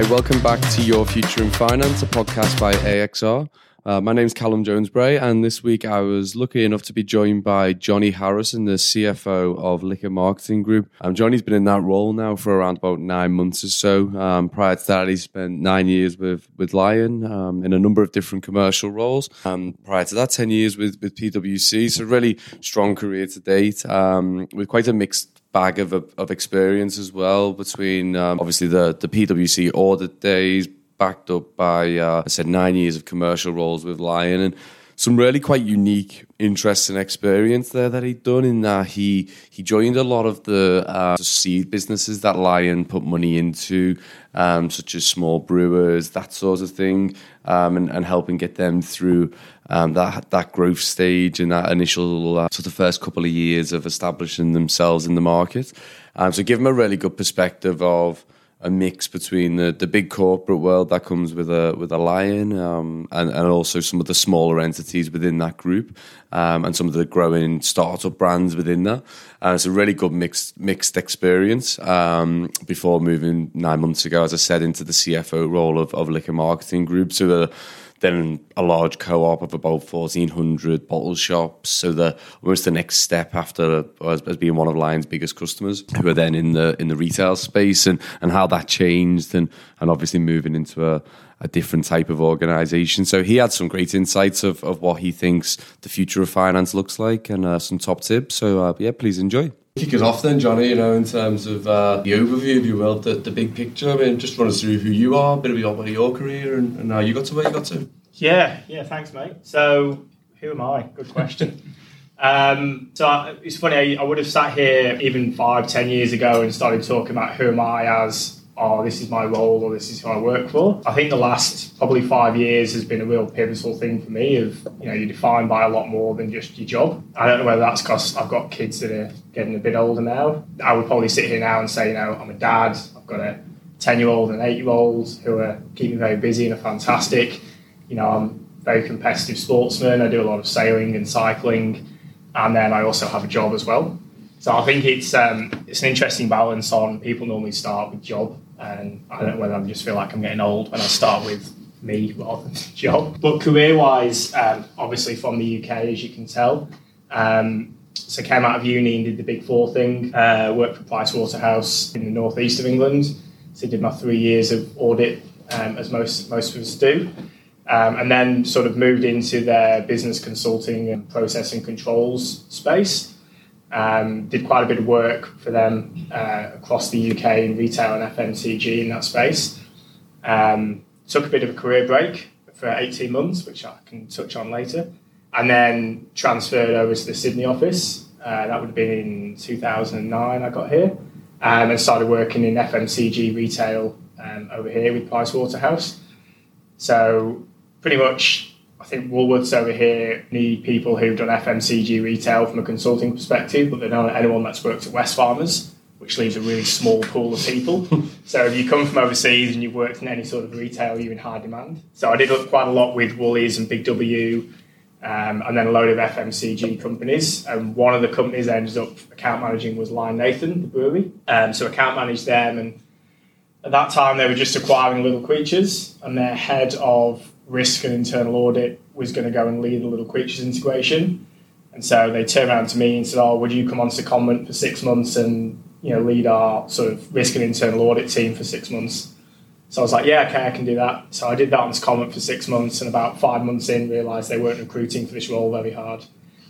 Hi, welcome back to Your Future in Finance, a podcast by AXR. Uh, my name is Callum Jones Bray, and this week I was lucky enough to be joined by Johnny Harrison, the CFO of Liquor Marketing Group. Um, Johnny's been in that role now for around about nine months or so. Um, prior to that, he spent nine years with, with Lion um, in a number of different commercial roles. Prior to that, 10 years with, with PwC. So, really strong career to date um, with quite a mixed bag of, of experience as well between um, obviously the, the PwC audit days, backed up by, uh, I said, nine years of commercial roles with Lion and some really quite unique, interesting experience there that he'd done in that he he joined a lot of the uh, seed businesses that Lion put money into, um, such as small brewers, that sort of thing, um, and, and helping get them through um, that that growth stage and that initial uh, sort of first couple of years of establishing themselves in the market. Um, so give them a really good perspective of a mix between the, the big corporate world that comes with a with a lion um, and, and also some of the smaller entities within that group um, and some of the growing startup brands within that. And it's a really good mixed mixed experience. Um, before moving nine months ago, as I said, into the CFO role of, of Liquor Marketing Group, so the then a large co-op of about 1400 bottle shops so the almost the next step after as, as, being one of lion's biggest customers who are then in the in the retail space and and how that changed and and obviously moving into a a different type of organization. So he had some great insights of, of what he thinks the future of finance looks like and uh, some top tips. So uh, yeah, please enjoy. Kick us off then, Johnny, you know, in terms of uh, the overview, if you will, the, the big picture. I mean, just run us through who you are, a bit of your, career and, and how you got to where you got to. Yeah, yeah, thanks, mate. So, who am I? Good question. um, so, it's funny, I, I would have sat here even five, ten years ago and started talking about who am I as oh, this is my role or this is who I work for. I think the last probably five years has been a real pivotal thing for me of, you know, you're defined by a lot more than just your job. I don't know whether that's because I've got kids that are getting a bit older now. I would probably sit here now and say, you know, I'm a dad, I've got a 10 year old and 8 year old who are keeping me very busy and are fantastic. You know, I'm very competitive sportsman. I do a lot of sailing and cycling. And then I also have a job as well. So I think it's um, it's an interesting balance on people normally start with job and I don't know whether I just feel like I'm getting old when I start with me rather than job. But career wise, um, obviously from the UK, as you can tell. Um, so came out of uni and did the big four thing. Uh, worked for Price Waterhouse in the northeast of England. So did my three years of audit, um, as most most of us do. Um, and then sort of moved into their business consulting and process and controls space. Um, did quite a bit of work for them uh, across the UK in retail and FMCG in that space. Um, took a bit of a career break for 18 months, which I can touch on later, and then transferred over to the Sydney office. Uh, that would have been in 2009. I got here um, and started working in FMCG retail um, over here with Price Waterhouse. So pretty much I think Woolworths over here need people who've done FMCG retail from a consulting perspective, but they don't have anyone that's worked at Wesfarmers, which leaves a really small pool of people. so if you come from overseas and you've worked in any sort of retail, you're in high demand. So I did quite a lot with Woolies and Big W, um, and then a load of FMCG companies. And one of the companies I ended up account managing was Lion Nathan, the brewery. Um, so I account managed them, and at that time they were just acquiring little creatures, and their head of risk and internal audit was going to go and lead the Little Creatures integration. And so they turned around to me and said, "Oh, would you come on to comment for six months and you know lead our sort of risk and internal audit team for six months?" So I was like, "Yeah, okay, I can do that." So I did that on comment for six months, and about five months in, realised they weren't recruiting for this role very hard.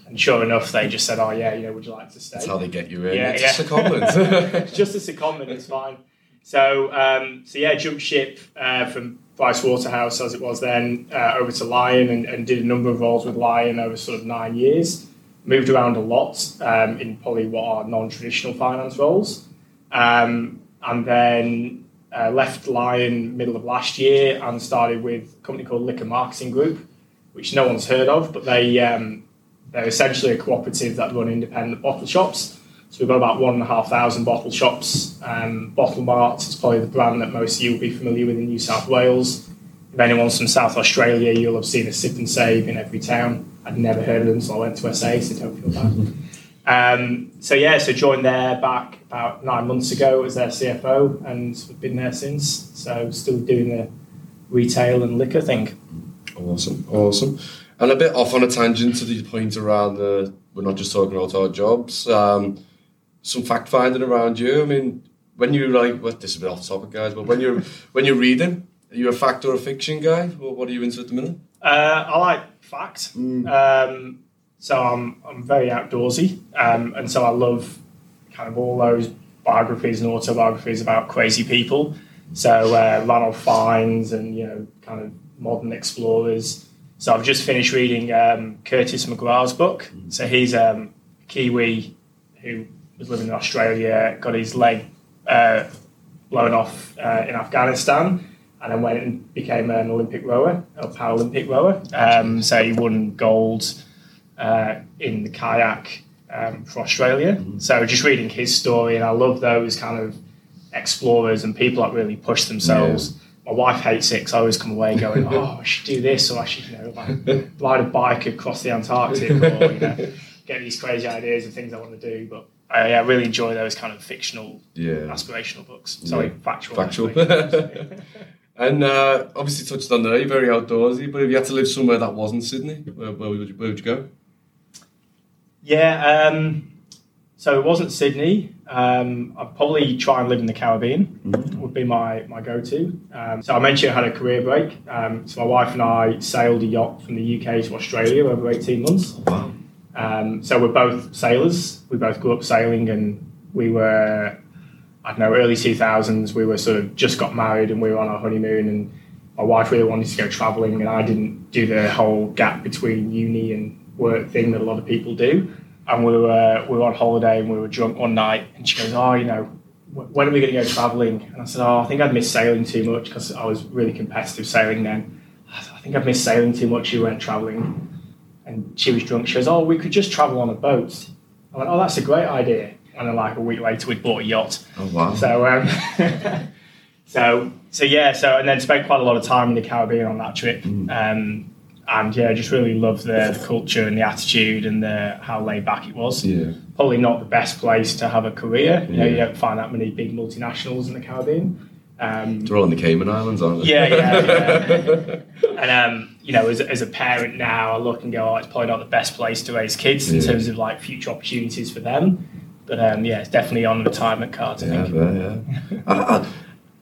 And sure enough, they just said, "Oh yeah, you know, would you like to stay?" That's how they get you in. Yeah, it's yeah. just a comment. just a secondment, it's fine. So, um, so yeah, jump ship uh, from Price Waterhouse as it was then uh, over to Lion and, and, did a number of roles with Lion over sort of nine years. Moved around a lot um, in probably what are non-traditional finance roles, um, and then uh, left Lion middle of last year and started with a company called Liquor Marketing Group, which no one's heard of, but they um, they're essentially a cooperative that run independent bottle shops. So we've got about one and a half thousand bottle shops. Um, bottle Mart is probably the brand that most of you will be familiar with in New South Wales. If anyone's from South Australia, you'll have seen a sip and save in every town. I'd never heard of them, so I went to SA, so don't feel bad. Um, so yeah, so joined there back about nine months ago as their CFO, and we've been there since. So still doing the retail and liquor thing. Awesome, awesome. And a bit off on a tangent to the point around the we're not just talking about our jobs. Um, some fact finding around you. I mean, when you like, well, this is a bit off topic, guys, but when you're when you're reading, are you a fact or a fiction guy, what are you into at the minute? Uh, I like fact. Um, so I'm I'm very outdoorsy, um, and so I love kind of all those biographies and autobiographies about crazy people. So uh, Ranulph Fiennes and you know kind of modern explorers. So I've just finished reading um, Curtis McGrath's book. So he's um, Kiwi who was living in Australia, got his leg uh, blown off uh, in Afghanistan, and then went and became an Olympic rower, a Paralympic rower. Um, so he won gold uh, in the kayak um, for Australia. So just reading his story, and I love those kind of explorers and people that really push themselves. My wife hates it because I always come away going, "Oh, I should do this," or I should, you know, like, ride a bike across the Antarctic, or you know, get these crazy ideas of things I want to do. But I, I really enjoy those kind of fictional, Yeah. aspirational books. Sorry, Yeah. factual. Factual. And uh, obviously touched on there, you're very outdoorsy, but if you had to live somewhere that wasn't Sydney, where, where, would, you, where would you go? Yeah, um, so it wasn't Sydney. Um, I'd probably try and live in the Caribbean, would be my, my go to. Um, so I mentioned I had a career break. Um, so my wife and I sailed a yacht from the UK to Australia over 18 months. Wow. Um, so we're both sailors. We both grew up sailing, and we were, I don't know, early 2000s. We were sort of just got married, and we were on our honeymoon. And my wife really wanted to go travelling, and I didn't do the whole gap between uni and work thing that a lot of people do. And we were we were on holiday, and we were drunk one night, and she goes, "Oh, you know, when are we going to go travelling?" And I said, "Oh, I think I'd missed sailing too much because I was really competitive sailing then. I think I've missed sailing too much. You went travelling." And she was drunk. She goes, "Oh, we could just travel on a boat." I went, "Oh, that's a great idea." And then, like a week later, we'd bought a yacht. Oh, wow. So, um, so, so yeah. So, and then spent quite a lot of time in the Caribbean on that trip. Um, and yeah, just really loved the, the culture and the attitude and the how laid back it was. yeah. Probably not the best place to have a career. You know, you don't find that many big multinationals in the Caribbean. Um, They're all in the Cayman Islands, aren't they? yeah, yeah, yeah. and um, you know, as, as a parent now, I look and go, oh, it's probably not the best place to raise kids in Yeah. terms of like future opportunities for them. But um, yeah, it's definitely on the retirement cards. I Yeah, think. yeah, yeah.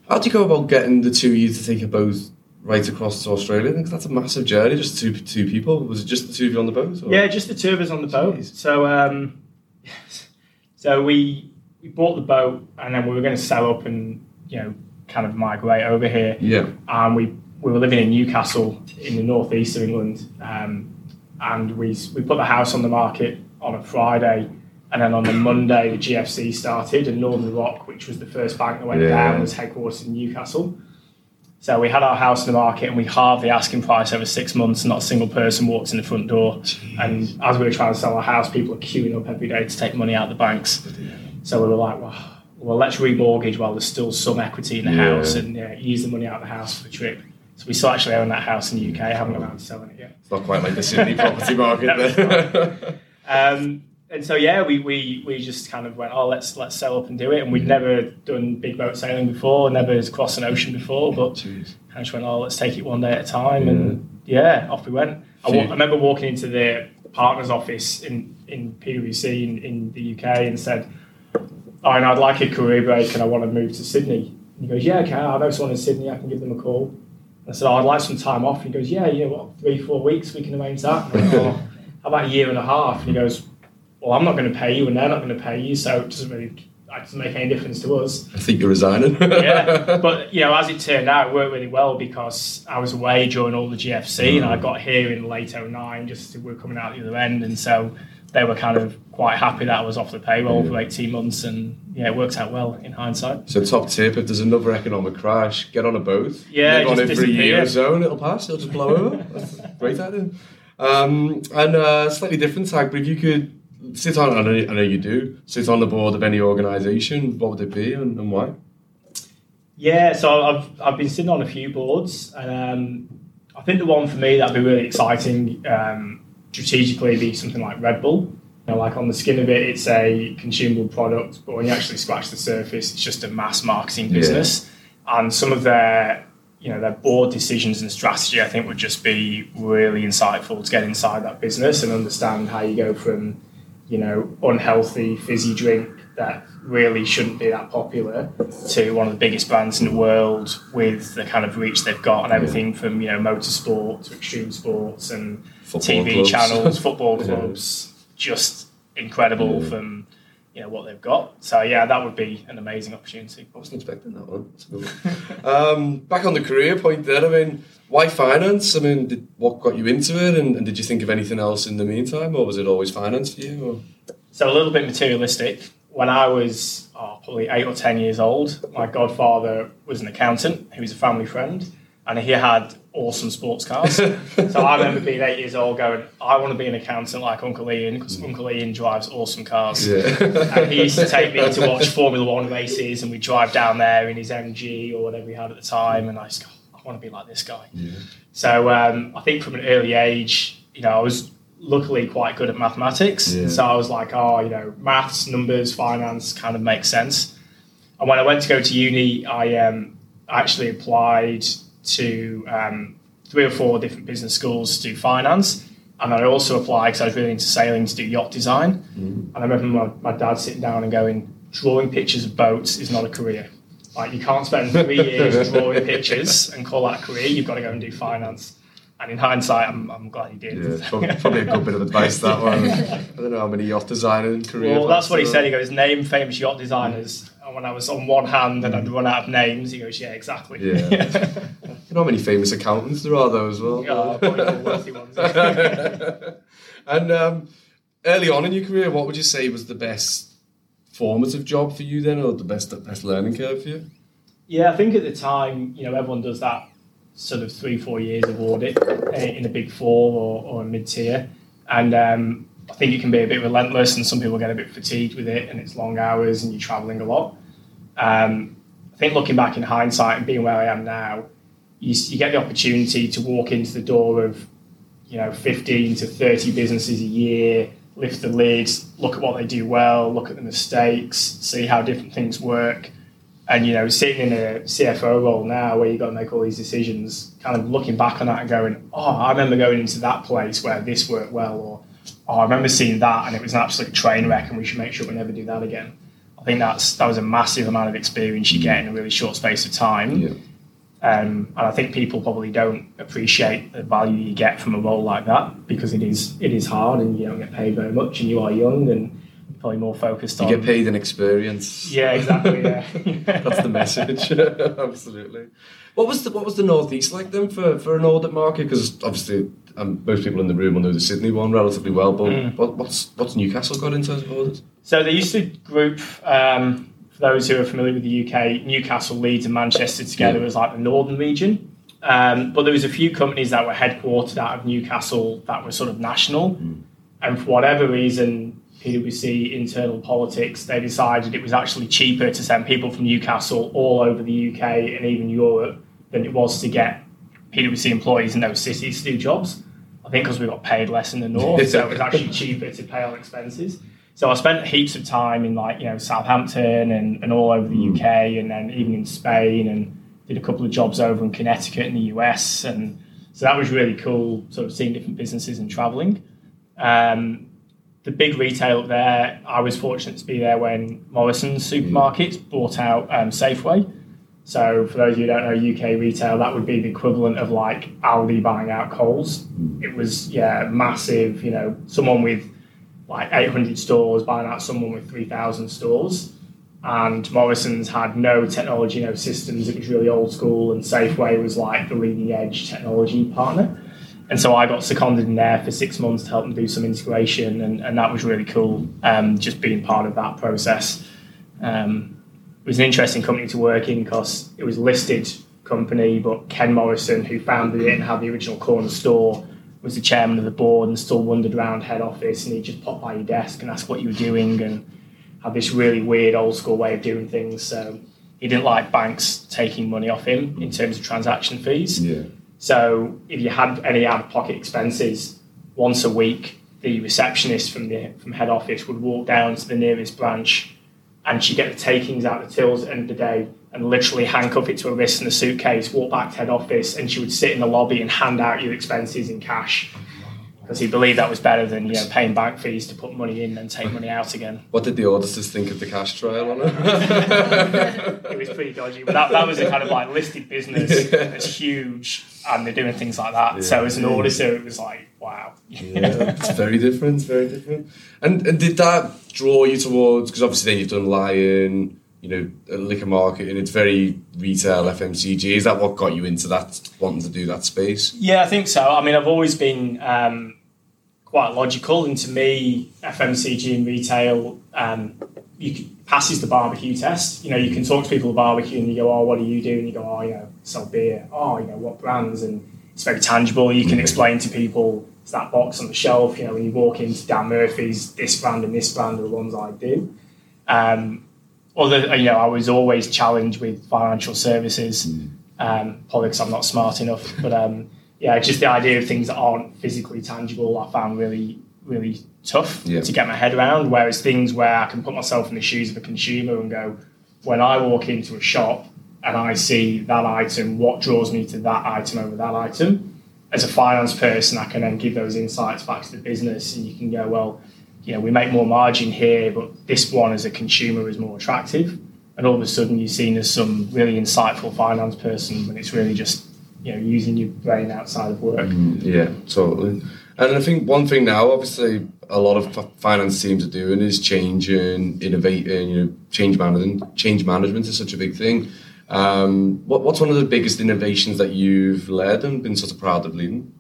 how do you go about getting the two of you to take a boat right across to Australia? Because that's a massive journey, just two two people. Was it just the two of you on the boat? Or? Yeah, just the two of us on the boat. Jeez. So, um, so we we bought the boat, and then we were going to sell up and you know kind of migrate over here. Yeah. and we we were living in Newcastle in the northeast of England, um, and we we put the house on the market on a Friday, and then on the Monday the GFC started, and Northern Rock, which was the first bank that went Yeah. down, was headquartered in Newcastle. So we had our house in the market, and we halved the asking price over six months. and Not a single person walked in the front door. And as we were trying to sell our house, people were queuing up every day to take money out of the banks. So we were like, well, well, let's remortgage while there's still some equity in the Yeah. house and yeah, use the money out of the house for the trip. So we still actually own that house in the UK. I haven't got around to selling it yet. It's not quite like the Sydney property market. Um, and so yeah, we, we, we just kind of went, oh, let's let's sell up and do it. And we'd never done big boat sailing before, never crossed an ocean before, but Jeez. kind of just went, oh, let's take it one day at a time. And yeah, off we went. I, I remember walking into the partner's office in, in PwC in, in the UK and said, oh, and I'd like a career break and I want to move to Sydney. And he goes, yeah, okay, I know someone in Sydney, I can give them a call. I said, oh, I'd like some time off. And he goes, yeah, you know what, three, four weeks, we can arrange that. And I went, oh, how about a year and a half? And he goes, well, I'm not going to pay you and they're not going to pay you, so it doesn't really it doesn't make any difference to us I think you're resigning. yeah, but you know, as it turned out, it worked really well because I was away during all the GFC, and I got here in late 09, just as we were coming out the other end, and so they were kind of quite happy that I was off the payroll for 18 months, and yeah, it worked out well in hindsight. So top tip: if there's another economic crash, get on a boat. Yeah, live on it for a year or so, and it'll pass. It'll just blow over. That's great idea. Um, and uh, slightly different tag, but if you could sit on, I know, I know you do, sit on the board of any organisation, what would it be and, and why? Yeah, so I've I've been sitting on a few boards, and um, I think the one for me that'd be really exciting um, strategically be something like Red Bull. You know, like on the skin of it, it's a consumable product, but when you actually scratch the surface, it's just a mass marketing business. Yeah. And some of their, you know, their board decisions and strategy, I think, would just be really insightful to get inside that business and understand how you go from, you know, unhealthy fizzy drink that really shouldn't be that popular to one of the biggest brands in the world with the kind of reach they've got and everything from you know motorsport to extreme sports and football TV clubs. channels, football clubs, yeah. just incredible yeah. from you know what they've got. So yeah, that would be an amazing opportunity. I wasn't expecting that one. um, back on the career point there, I mean, why finance? I mean, did, what got you into it, and, and, did you think of anything else in the meantime, or was it always finance for you? Or? So a little bit materialistic when I was oh, probably eight or ten years old, my godfather was an accountant. He was a family friend, and he had awesome sports cars. so I remember being eight years old, going, "I want to be an accountant like Uncle Ian because Uncle Ian drives awesome cars." Yeah. and he used to take me to watch Formula One races, and we'd drive down there in his MG or whatever he had at the time, and I just go, "I want to be like this guy." Yeah. So um, I think from an early age, you know, I was luckily quite good at mathematics. Yeah. So I was like, oh, you know, maths, numbers, finance kind of makes sense. And when I went to go to uni, I um, actually applied to um, three or four different business schools to do finance. And I also applied because I was really into sailing to do yacht design. Mm. And I remember my, my dad sitting down and going, drawing pictures of boats is not a career. Like you can't spend three years drawing pictures and call that a career. You've got to go and do finance. And in hindsight, I'm, I'm glad he did. Yeah, probably, probably a good bit of advice that one. I don't know how many yacht designers in career. Well, that's what he said. He goes, name famous yacht designers. And when I was on one hand and I'd run out of names, he goes, yeah, exactly. Yeah. you know how many famous accountants there are though as well. Yeah, probably the worthy ones. and um, early on in your career, what would you say was the best formative job for you then, or the best best learning curve for you? Yeah, I think at the time, you know, everyone does that sort of three, four years of audit eh, in a big four or, or a mid tier. And um, I think it can be a bit relentless, and some people get a bit fatigued with it, and it's long hours, and you're traveling a lot. Um, I think looking back in hindsight and being where I am now, you, you get the opportunity to walk into the door of, you know, 15 to 30 businesses a year, lift the lids, look at what they do well, look at the mistakes, see how different things work, and you know, sitting in a CFO role now where you've got to make all these decisions, kind of looking back on that and going, oh, I remember going into that place where this worked well, or oh, I remember seeing that and it was an absolute train wreck, and we should make sure we never do that again. I think that's that was a massive amount of experience you get in a really short space of time. Yeah. Um, and I think people probably don't appreciate the value you get from a role like that because it is it is hard and you don't get paid very much and you are young and probably more focused you on. You get paid in experience. Yeah, exactly. Yeah, that's the message. Absolutely. What was the what was the northeast like then for, for an audit market? Because obviously, um, most people in the room will know the Sydney one relatively well. But mm. what, what's what's Newcastle got in terms of audits? So they used to group. Um, for those who are familiar with the UK, Newcastle, Leeds, and Manchester together yeah. as like the northern region. Um, but there was a few companies that were headquartered out of Newcastle that were sort of national, mm. and for whatever reason, PwC internal politics, they decided it was actually cheaper to send people from Newcastle all over the UK and even Europe than it was to get PwC employees in those cities to do jobs. I think because we got paid less in the north, so it was actually cheaper to pay our expenses. So I spent heaps of time in like you know Southampton and, and all over the mm. UK, and then even in Spain, and did a couple of jobs over in Connecticut in the US, and so that was really cool, sort of seeing different businesses and traveling. Um, the big retail up there, I was fortunate to be there when Morrison's supermarkets bought out um, Safeway. So for those of you who don't know UK retail, that would be the equivalent of like Aldi buying out Coles. It was yeah massive. You know, someone with like 800 stores buying out someone with 3,000 stores. And Morrison's had no technology, no systems. It was really old school, and Safeway was like the leading edge technology partner and so I got seconded in there for six months to help them do some integration, and, and that was really cool. Um, just being part of that process. Um, it was an interesting company to work in because it was a listed company, but Ken Morrison, who founded it and had the original corner store, was the chairman of the board and still wandered around head office, and he'd just pop by your desk and ask what you were doing, and had this really weird old school way of doing things. So he didn't like banks taking money off him in terms of transaction fees. Yeah. So if you had any out of pocket expenses once a week, the receptionist from the from head office would walk down to the nearest branch, and she'd get the takings out of the tills at the end of the day and literally handcuff it to a wrist in a suitcase, walk back to head office, and she would sit in the lobby and hand out your expenses in cash because he believed that was better than you know paying bank fees to put money in and take money out again. What did the auditors think of the cash trial on it? it was pretty dodgy, but that, that was a kind of like listed business. It's huge, and they're doing things like that. Yeah. So as an auditor, it was like, wow. yeah, it's very different, very different. And and did that draw you towards? Because obviously then you've done Lion you know, liquor market and it's very retail FMCG. Is that what got you into that, wanting to do that space? Yeah, I think so. I mean, I've always been um, quite logical, and to me, FMCG and retail um, you can, passes the barbecue test. You know, you can talk to people at barbecue and you go, "Oh, what do you do?" And you go, "Oh, you know, sell beer." Oh, you know, what brands? And it's very tangible. You can explain to people it's that box on the shelf. You know, when you walk into Dan Murphy's, this brand and this brand are the ones I do. Um, other, you know, I was always challenged with financial services, mm. um, probably because I'm not smart enough. But um, yeah, just the idea of things that aren't physically tangible, I found really, really tough yeah. to get my head around. Whereas things where I can put myself in the shoes of a consumer and go, when I walk into a shop and I see that item, what draws me to that item over that item? As a finance person, I can then give those insights back to the business, and you can go, well, you know, we make more margin here, but this one as a consumer is more attractive. And all of a sudden, you're seen as some really insightful finance person when it's really just you know using your brain outside of work. Mm, yeah, totally. And I think one thing now, obviously, a lot of finance teams are doing is changing, innovating. You know, change management. Change management is such a big thing. Um, what, what's one of the biggest innovations that you've led and been sort of proud of leading?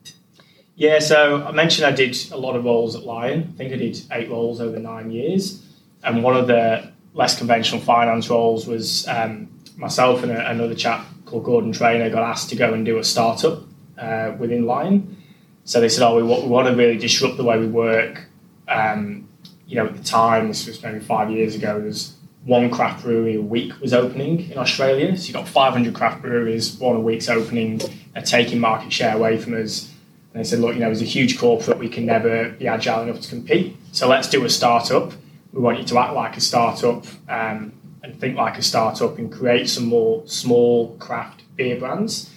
Yeah, so I mentioned I did a lot of roles at Lion. I think I did eight roles over nine years, and one of the less conventional finance roles was um, myself and a, another chap called Gordon Trainer got asked to go and do a startup uh, within Lion. So they said, "Oh, we, we want to really disrupt the way we work." Um, you know, at the time, this was maybe five years ago. There's one craft brewery a week was opening in Australia. So you got 500 craft breweries, one a week's opening, are taking market share away from us. And they said, "Look, you know, as a huge corporate, we can never be agile enough to compete. So let's do a startup. We want you to act like a startup." Um, and think like a startup and create some more small craft beer brands.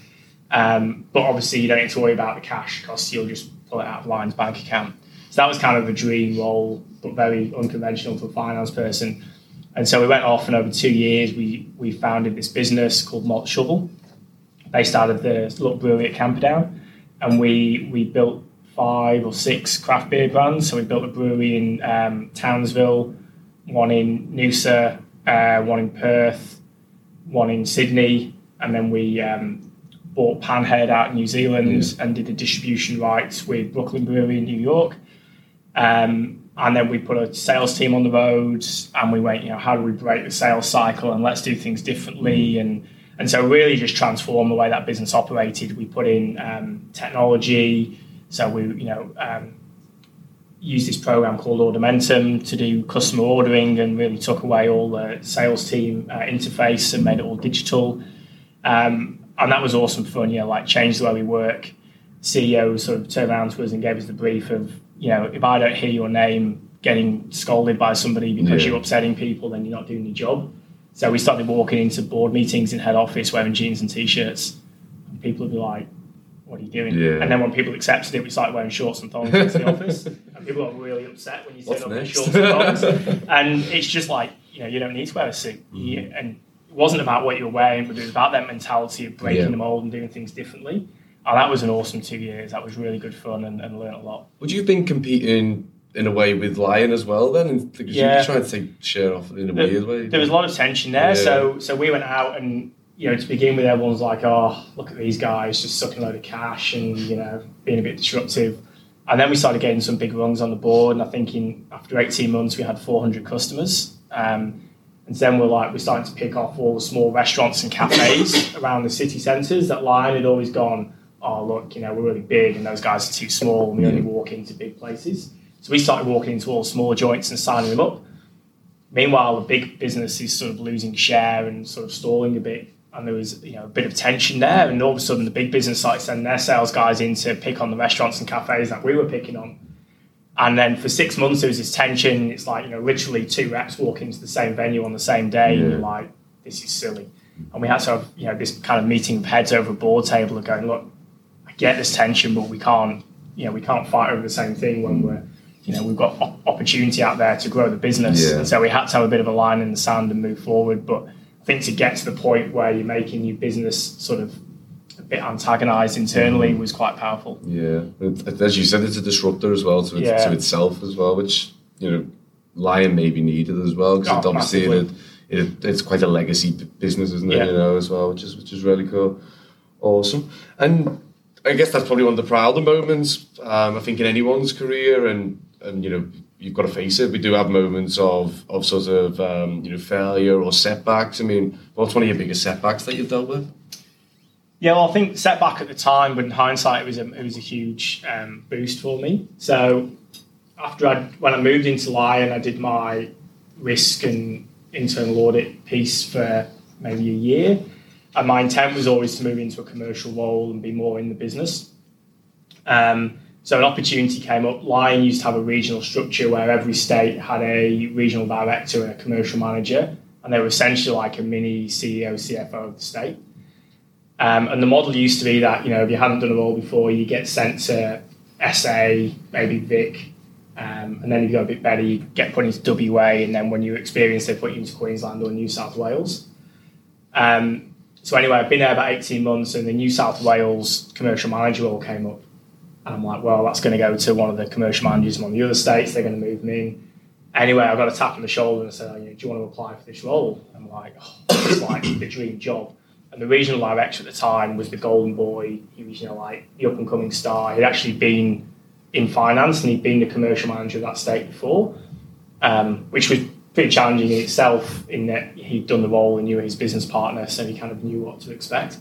Um, but obviously, you don't need to worry about the cash because you'll just pull it out of Lion's bank account. So that was kind of a dream role, but very unconventional for a finance person. And so we went off, and over two years, we we founded this business called Malt Shovel. They started the little brewery at Camperdown, and we we built five or six craft beer brands. So we built a brewery in um, Townsville, one in Noosa, uh, one in Perth, one in Sydney, and then we um, bought Panhead out in New Zealand yeah. and did the distribution rights with Brooklyn Brewery in New York. Um, and then we put a sales team on the road and we went, you know, how do we break the sales cycle and let's do things differently and and so really just transform the way that business operated. We put in um, technology, so we you know um, used this program called Ordermentum to do customer ordering and really took away all the sales team uh, interface and made it all digital. Um, and that was awesome fun, you know, like changed the way we work. CEO sort of turned around to us and gave us the brief of, you know, if I don't hear your name getting scolded by somebody because yeah. you're upsetting people, then you're not doing your job. So we started walking into board meetings in head office wearing jeans and t-shirts. And people would be like, what are you doing? Yeah. And then when people accepted it, we started wearing shorts and thongs into the office. And people got really upset when you turn up in shorts and thongs. and it's just like, you know, you don't need to wear a suit. Mm. and it wasn't about what you were wearing, but it was about that mentality of breaking yeah. the mold and doing things differently. And that was an awesome two years. That was really good fun and, and learned a lot. Would you have been competing in a way with Lion as well then? Because yeah. you were trying to take share off in a there, weird way. There was a lot of tension there. Yeah. So so we went out and you know, to begin with, everyone's like, oh, look at these guys just sucking a load of cash and, you know, being a bit disruptive. And then we started getting some big runs on the board. And I think in, after 18 months, we had 400 customers. Um, and then we're like, we're starting to pick off all the small restaurants and cafes around the city centres. That Lion had always gone, oh, look, you know, we're really big and those guys are too small and we only walk into big places. So we started walking into all small joints and signing them up. Meanwhile, the big business is sort of losing share and sort of stalling a bit and there was you know a bit of tension there, and all of a sudden the big business started sending their sales guys in to pick on the restaurants and cafes that we were picking on, And then for six months, there was this tension. It's like, you know, literally two reps walk into the same venue on the same day. Yeah. And you're like, this is silly. And we had to have, you know, this kind of meeting of heads over a board table and going, look, I get this tension, but we can't, you know, we can't fight over the same thing when we're, you know, we've got opportunity out there to grow the business. Yeah. And so we had to have a bit of a line in the sand and move forward. But I think to get to the point where you're making your business sort of a bit antagonized internally was quite powerful. Yeah, as you said, it's a disruptor as well to, it, Yeah. to itself as well, which you know, Lion maybe needed as well because Oh, obviously it, it, it's quite a legacy business, isn't it? Yeah. You know, as well, which is which is really cool, awesome. And I guess that's probably one of the prouder moments um, I think in anyone's career, and and you know. You've got to face it. We do have moments of, of sort of um, you know failure or setbacks. I mean, what's one of your biggest setbacks that you've dealt with? Yeah, well, I think setback at the time, but in hindsight, it was a, it was a huge um, boost for me. So after I when I moved into Lion, I did my risk and internal audit piece for maybe a year, and my intent was always to move into a commercial role and be more in the business. Um, so an opportunity came up. Lion used to have a regional structure where every state had a regional director and a commercial manager, and they were essentially like a mini CEO, CFO of the state. Um, and the model used to be that you know if you hadn't done a role before, you get sent to SA, maybe Vic, um, and then if you go a bit better, you get put into WA, and then when you experience, they put you into Queensland or New South Wales. Um, so anyway, I've been there about eighteen months, and the New South Wales commercial manager role came up, and I'm like, well, that's going to go to one of the commercial managers in one of the other states. They're going to move me in. Anyway, I got a tap on the shoulder and I said, oh, do you want to apply for this role? I'm like, oh, it's like the dream job. And the regional director at the time was the golden boy. He was, you know, like the up and coming star. He'd actually been in finance and he'd been the commercial manager of that state before, um, which was pretty challenging in itself in that he'd done the role and knew his business partner, so he kind of knew what to expect.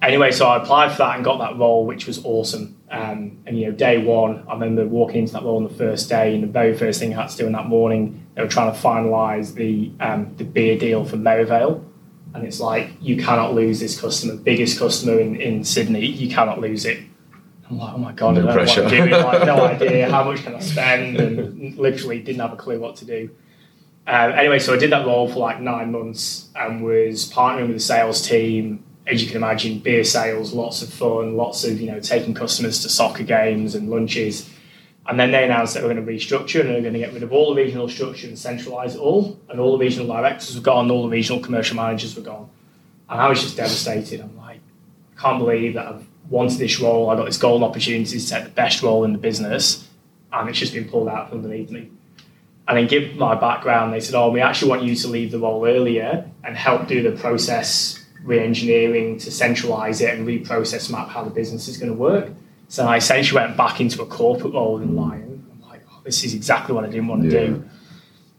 Anyway, so I applied for that and got that role, which was awesome. Um, and you know, day one, I remember walking into that role on the first day, and the very first thing I had to do in that morning, they were trying to finalise the um, the beer deal for Merivale, and it's like you cannot lose this customer, biggest customer in, in Sydney, you cannot lose it. I'm like, oh my god, No I don't know what I'm doing. Like, no idea how much can I spend, and literally didn't have a clue what to do. Um, anyway, so I did that role for like nine months and was partnering with the sales team. As you can imagine, beer sales, lots of fun, lots of you know taking customers to soccer games and lunches. And then they announced that we're going to restructure and they're going to get rid of all the regional structure and centralise it all. And all the regional directors were gone, all the regional commercial managers were gone. And I was just devastated. I'm like, I can't believe that I've wanted this role. I got this golden opportunity to take the best role in the business, and it's just been pulled out from underneath me. And then, given my background, they said, "Oh, we actually want you to leave the role earlier and help do the process re-engineering to centralise it and reprocess map how the business is going to work." So I essentially went back into a corporate role in Lion. I'm like, oh, "This is exactly what I didn't want to Yeah. do."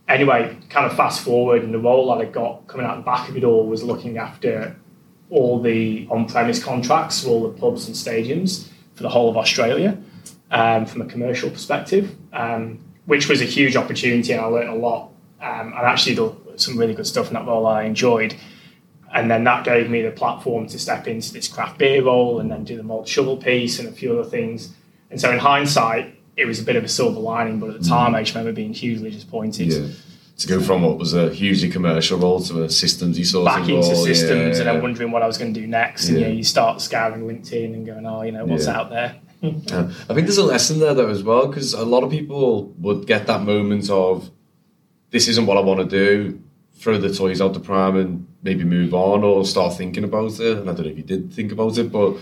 Anyway, kind of fast forward, and the role that I got coming out the back of it all was looking after all the on-premise contracts for all the pubs and stadiums for the whole of Australia um, from a commercial perspective, um, which was a huge opportunity, and I learned a lot. Um, and actually did some really good stuff in that role I enjoyed. And then that gave me the platform to step into this craft beer role and then do the malt shovel piece and a few other things. And so in hindsight, it was a bit of a silver lining, but at the time I just remember being hugely disappointed. Yeah. To go from what was a hugely commercial role to a systemsy sort back of into role, systems yeah. and then wondering what I was going to do next. And Yeah. you know, you start scouring LinkedIn and going, oh, you know, what's out there? I think there's a lesson there though as well because a lot of people would get that moment of this isn't what I want to do, throw the toys out the pram and maybe move on or start thinking about it. And I don't know if you did think about it, but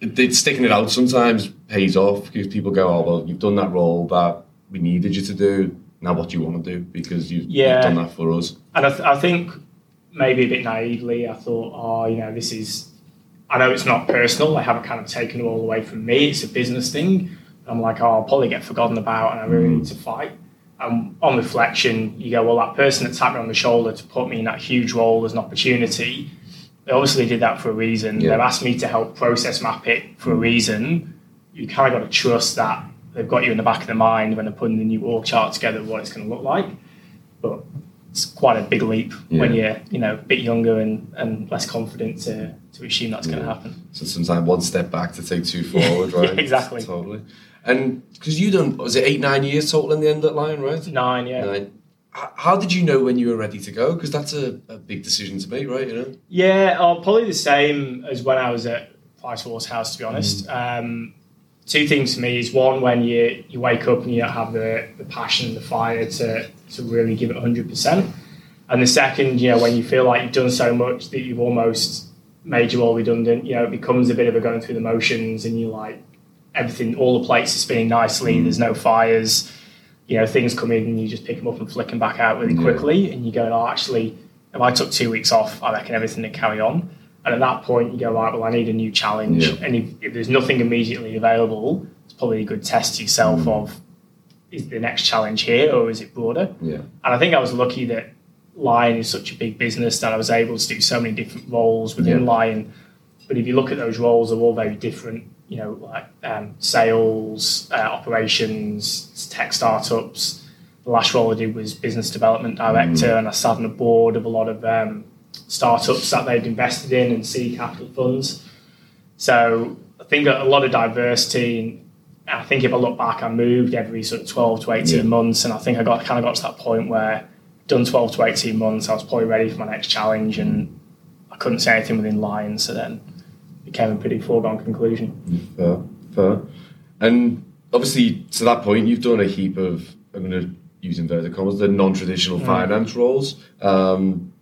it, it, sticking it out sometimes pays off because people go, oh well, you've done that role that we needed you to do. Now what do you want to do because you've, Yeah. you've done that for us. And I, th- I think maybe a bit naively, I thought, oh, you know, this is, I know it's not personal. I haven't kind of taken it all away from me. It's a business thing. I'm like, oh, I'll probably get forgotten about and I really mm. need to fight. And on reflection, you go, well, that person that tapped me on the shoulder to put me in that huge role as an opportunity, they obviously did that for a reason. Yeah. They've asked me to help process map it for a hmm. reason. You kind of got to trust that they've got you in the back of the mind when they're putting the new org chart together, what it's going to look like. But it's quite a big leap when you're you know a bit younger and, and less confident to, to assume that's going to happen. So sometimes one step back to take two forward, right? Yeah, exactly. Totally. And because you done, was it eight, nine years total in the end at Lion, right? Nine, yeah. Nine. H- How did you know when you were ready to go? Because that's a, a big decision to make, right? You know. Yeah, uh, probably the same as when I was at Price Waterhouse, to be honest. Um, two things for me is one, when you, you wake up and you don't have the, the passion and the fire to, to really give it 100%. And the second, you know, when you feel like you've done so much that you've almost made you all redundant, you know, it becomes a bit of a going through the motions and you're like everything, all the plates are spinning nicely, there's no fires, you know, things come in and you just pick them up and flick them back out really quickly. And you go, oh, actually, if I took two weeks off, I reckon everything would carry on. And at that point, you go, right, well, I need a new challenge. Yeah. And if, if there's nothing immediately available, it's probably a good test to yourself Mm. of is the next challenge here or is it broader? Yeah. And I think I was lucky that Lion is such a big business that I was able to do so many different roles within Yeah. Lion. But if you look at those roles, they're all very different. You know, like um, sales, uh, operations, tech startups. The last role I did was business development director, and I sat on the board of a lot of um, startups that they'd invested in and seed capital funds. So I think a lot of diversity. And I think if I look back, I moved every sort of 12 to 18 Yeah. months, and I think I got kind of got to that point where done 12 to 18 months, I was probably ready for my next challenge, and I couldn't say anything within Lions, so then became a pretty foregone conclusion. Fair, fair. And obviously, to that point, you've done a heap of, I'm going to use inverted commas, the non traditional finance roles. Um,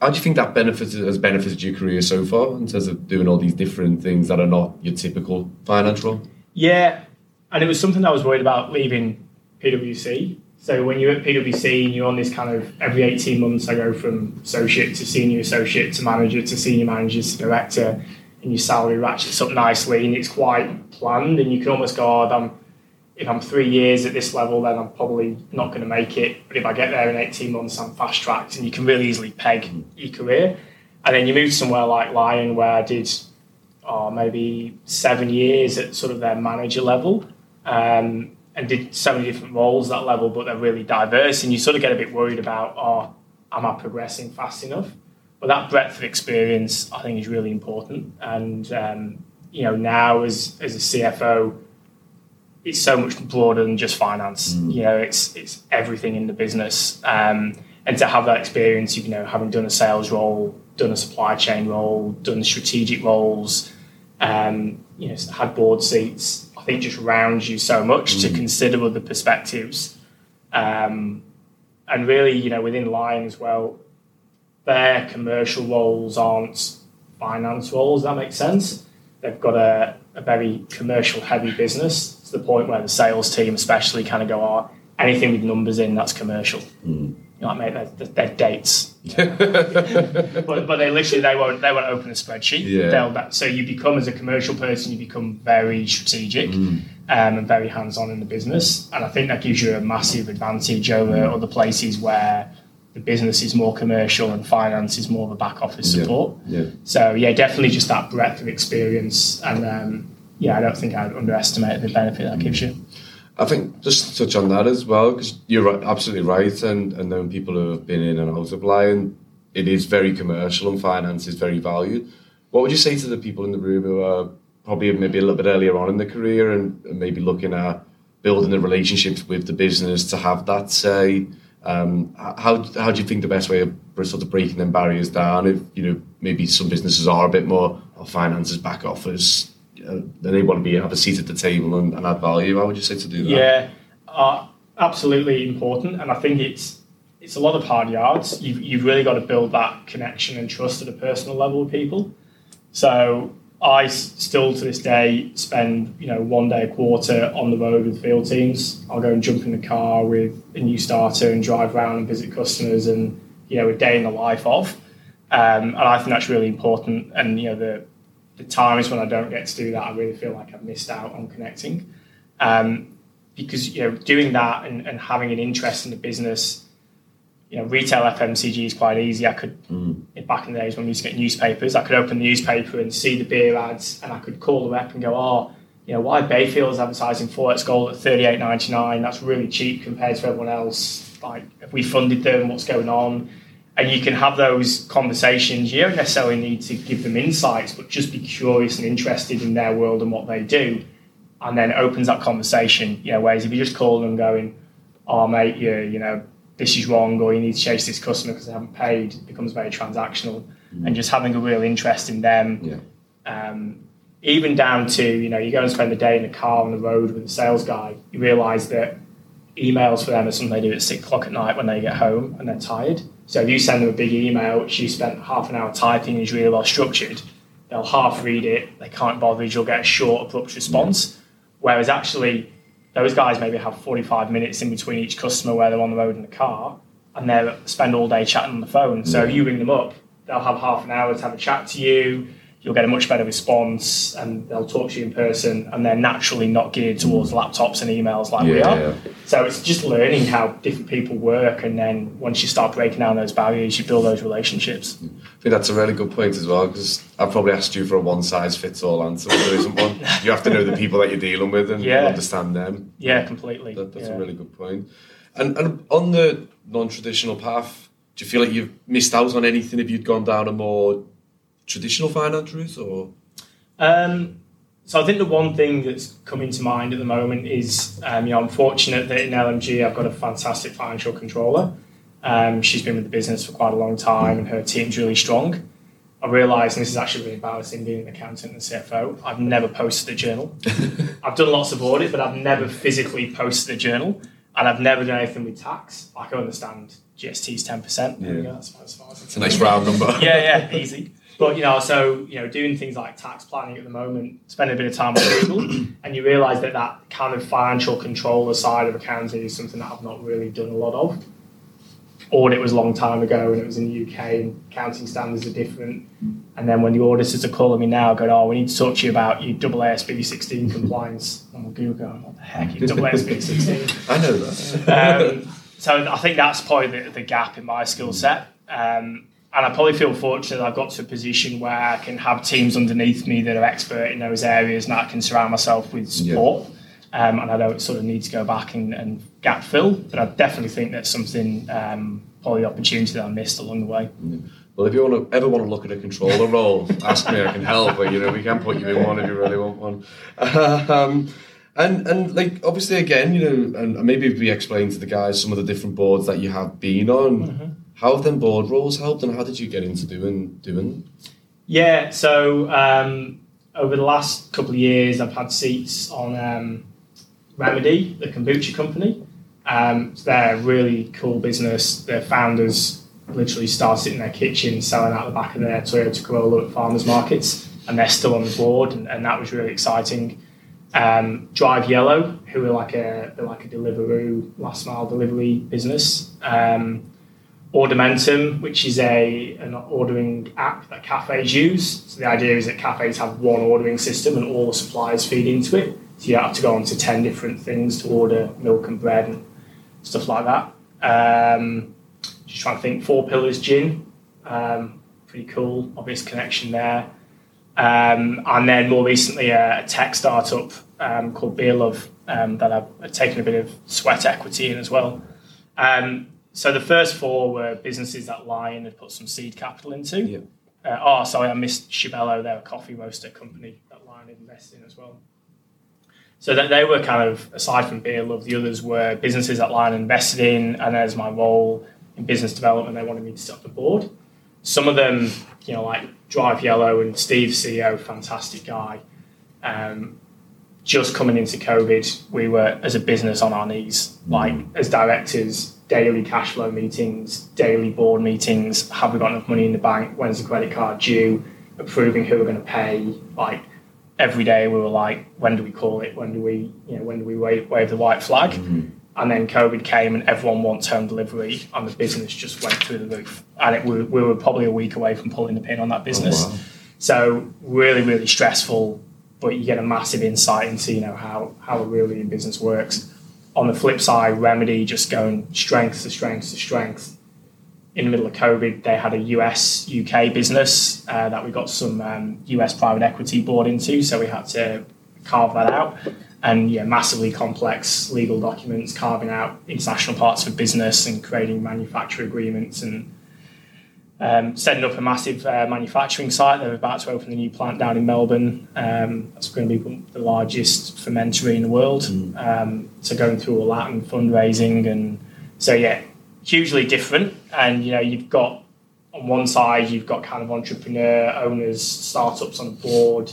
how do you think that benefited, has benefited your career so far in terms of doing all these different things that are not your typical finance role? Yeah, and it was something I was worried about leaving PwC. So when you're at PwC and you're on this kind of every 18 months, I go from associate to senior associate to manager to senior manager to director, and your salary ratchets up nicely, and it's quite planned, and you can almost go, oh, if I'm, if I'm three years at this level, then I'm probably not going to make it. But if I get there in 18 months, I'm fast tracked, and you can really easily peg your career. And then you move somewhere like Lion, where I did or maybe seven years at sort of their manager level um, and did so many different roles at that level, but they're really diverse. And you sort of get a bit worried about, oh, am I progressing fast enough? But that breadth of experience, I think, is really important. And, um, you know, now as, as a CFO, it's so much broader than just finance. You know, it's it's everything in the business. Um, and to have that experience, you know, having done a sales role, done a supply chain role, done strategic roles, um, you know, had board seats, I think just rounds you so much to consider other perspectives. Um, and really, you know, within Lion as well, their commercial roles aren't finance roles. That makes sense. They've got a, a very commercial heavy business to the point where the sales team, especially, kind of go, "Oh, anything with numbers in, that's commercial." Hmm. You know, like, mate, they're, they're dates. but, but they literally they won't they won't open a spreadsheet. Yeah. That, so you become as a commercial person, you become very strategic hmm. um, and very hands on in the business, and I think that gives you a massive advantage over hmm. other places where the business is more commercial and finance is more of a back office support. Yeah. So yeah, definitely just that breadth of experience, and um, yeah, I don't think I'd underestimate the benefit that gives you. I think just to touch on that as well, because you're right, absolutely right, and and knowing people who have been in and out of Lion, it is very commercial and finance is very valued. What would you say to the people in the room who are probably maybe a little bit earlier on in their career and, and maybe looking at building the relationships with the business to have that say? Um, how how do you think the best way of sort of breaking them barriers down? If you know maybe some businesses are a bit more oh, finances back office, uh, they want to be have a seat at the table and, and add value. How would you say to do that? Yeah, uh, absolutely important, and I think it's it's a lot of hard yards. You've you've really got to build that connection and trust at a personal level with people. So I still to this day spend you know one day a quarter on the road with field teams. I'll go and jump in the car with a new starter and drive around and visit customers and you know a day in the life of. Um, and I think that's really important. And you know the the times when I don't get to do that, I really feel like I've missed out on connecting. Um, because you know doing that and, and having an interest in the business you know retail fmcg is quite easy i could mm. back in the days when we used to get newspapers i could open the newspaper and see the beer ads and i could call the rep and go oh you know why bayfield's advertising XXXX Gold at 38.99 that's really cheap compared to everyone else Like, have we funded them? What's going on? And you can have those conversations. You don't necessarily need to give them insights, but just be curious and interested in their world and what they do. And then opens that conversation. You know, whereas if you just call them going, oh, mate, you, you know, this is wrong, or you need to chase this customer because they haven't paid, it becomes very transactional. Mm. And just having a real interest in them. Yeah. Um, even down to you know you go and spend the day in a car on the road with a sales guy you realize that emails for them are something they do at six o'clock at night when they get home and they're tired so if you send them a big email which you spent half an hour typing and is really well structured they'll half read it they can't bother you'll get a short abrupt response whereas actually those guys maybe have 45 minutes in between each customer where they're on the road in the car and they spend all day chatting on the phone. So if you ring them up they'll have half an hour to have a chat to you you'll get a much better response and they'll talk to you in person and they're naturally not geared towards laptops and emails like yeah, we are. yeah. So it's just learning how different people work and then once you start breaking down those barriers, you build those relationships. I think that's a really good point as well because I've probably asked you for a one size fits all answer, but there isn't one. You have to know the people that you're dealing with and Yeah. understand them. Yeah, completely. That, that's a really good point. And, and on the non traditional path, do you feel like you've missed out on anything if you'd gone down a more traditional finance route or? Um, so I think the one thing that's coming to mind at the moment is, um, you know, I'm fortunate that in LMG I've got a fantastic financial controller. Um, she's been with the business for quite a long time, and her team's really strong. I realised, and this is actually really embarrassing being an accountant and CFO, I've never posted a journal. I've done lots of audit, but I've never physically posted a journal, and I've never done anything with tax. I can understand is ten percent. Yeah. That's about as far as It's a nice round number. yeah, yeah, easy. But you know, so you know, doing things like tax planning at the moment, spending a bit of time with Google, and you realise that that kind of financial controller side of accounting is something that I've not really done a lot of. Audit was a long time ago, and it was in the UK, and accounting standards are different. And then when the auditors are calling me now, going, "Oh, we need to talk to you about your double ASB 16 compliance," I'm Google going, "What the heck is double ASB 16?" I know that. um, so I think that's probably the, the gap in my skill set. Um, and I probably feel fortunate that I've got to a position where I can have teams underneath me that are expert in those areas and I can surround myself with support. Um, and I don't sort of need to go back and, and gap fill, but I definitely think that's something, um, probably opportunity that I missed along the way. Well, if you want to ever want to look at a controller role, ask me. I can help. But you know, we can put you in one if you really want one. Um, and and like obviously again, you know, and maybe we explain to the guys some of the different boards that you have been on. How have them board roles helped, and how did you get into doing doing? them? Yeah, so um, over the last couple of years, I've had seats on um, Remedy, the kombucha company. Um, they're a really cool business. Their founders literally started in their kitchen selling out the back of their Toyota Corolla at farmers markets, and they're still on the board, and, and that was really exciting. Um, Drive Yello, who are like a they're like a Deliveroo last mile delivery business. Um, which is a an ordering app that cafes use. So the idea is that cafes have one ordering system and all the suppliers feed into it. So you have to go onto ten different things to order milk and bread and stuff like that. Um, just trying to think. Four Pillars Gin, um, pretty cool. Obvious connection there. Um, and then more recently, a tech startup um, called Beer Love um, that I've taken a bit of sweat equity in as well. Um, so the first four were businesses that Lion had put some seed capital into. Yeah. Uh, oh, sorry, I missed Shibello. They're a coffee roaster company that Lion invested in as well. So that they were kind of aside from Beer Love, the others were businesses that Lion invested in, and as my role in business development, they wanted me to sit on the board. Some of them, you know, like Drive Yello and Steve, CEO, fantastic guy. Um, just coming into COVID, we were as a business on our knees, mm. like as directors, daily cash flow meetings, daily board meetings. Have we got enough money in the bank? When's the credit card due? Approving who we're going to pay. Like every day, we were like, when do we call it? When do we, you know, when do we wave, wave the white flag? Mm-hmm. And then COVID came, and everyone wants home delivery, and the business just went through the roof. And it, we, we were probably a week away from pulling the pin on that oh, business. wow. So really, really stressful, but you get a massive insight into you know how how a real in business works. On the flip side, Remedy just going strength to strength to strength. In the middle of COVID, they had a US UK business uh, that we got some um, US private equity bought into, so we had to carve that out. and yeah, massively complex legal documents, carving out international parts of business and creating manufacturer agreements and um, setting up a massive uh, manufacturing site. They're about to open a new plant down in Melbourne. Um, that's going to be the largest fermentery in the world. Mm. Um, so going through all that and fundraising and so yeah, hugely different. And you know, you've got on one side you've got kind of entrepreneur owners, startups on the board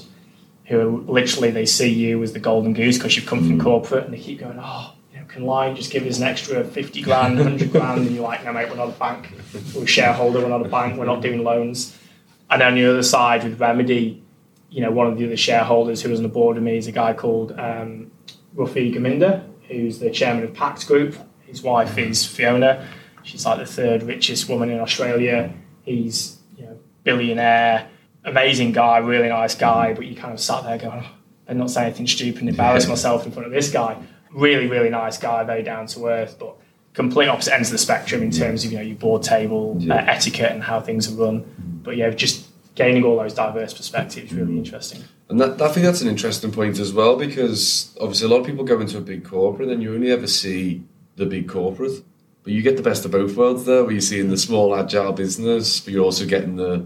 who literally they see you as the golden goose because you've come mm. from corporate and they keep going, oh can Lion just give us an extra 50 grand, 100 grand? And you're like, no, mate, we're not a bank. We're a shareholder, we're not a bank, we're not doing loans. And on the other side with Remedy, you know, one of the other shareholders who was on the board with me is a guy called um, Rafi Geminder, who's the chairman of Pact Group. His wife is Fiona. She's like the third richest woman in Australia. He's, you know, billionaire, amazing guy, really nice guy, but you kind of sat there going, oh, I'm not saying anything stupid and embarrass myself in front of this guy really, really nice guy, very down to earth, but complete opposite ends of the spectrum in terms of you know your board table yeah. uh, etiquette and how things are run. But yeah, just gaining all those diverse perspectives really interesting. And that, I think that's an interesting point as well because obviously a lot of people go into a big corporate and you only ever see the big corporate, but you get the best of both worlds there, where you're seeing the small agile business, but you're also getting the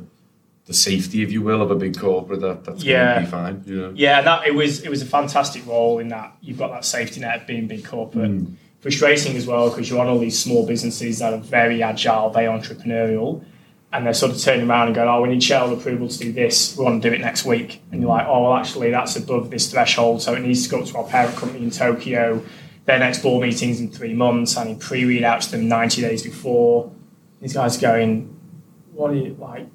the safety, if you will, of a big corporate that, that's yeah. going to be fine. You know? Yeah, that it was it was a fantastic role in that you've got that safety net of being big corporate. Mm. Frustrating as well because you're on all these small businesses that are very agile, very entrepreneurial, and they're sort of turning around and going, "Oh, we need shareholder approval to do this. We want to do it next week." And you're like, "Oh, well, actually, that's above this threshold, so it needs to go up to our parent company in Tokyo. Their next board meeting's in three months. I need pre-read out to them 90 days before." These guys going, "What are you like?"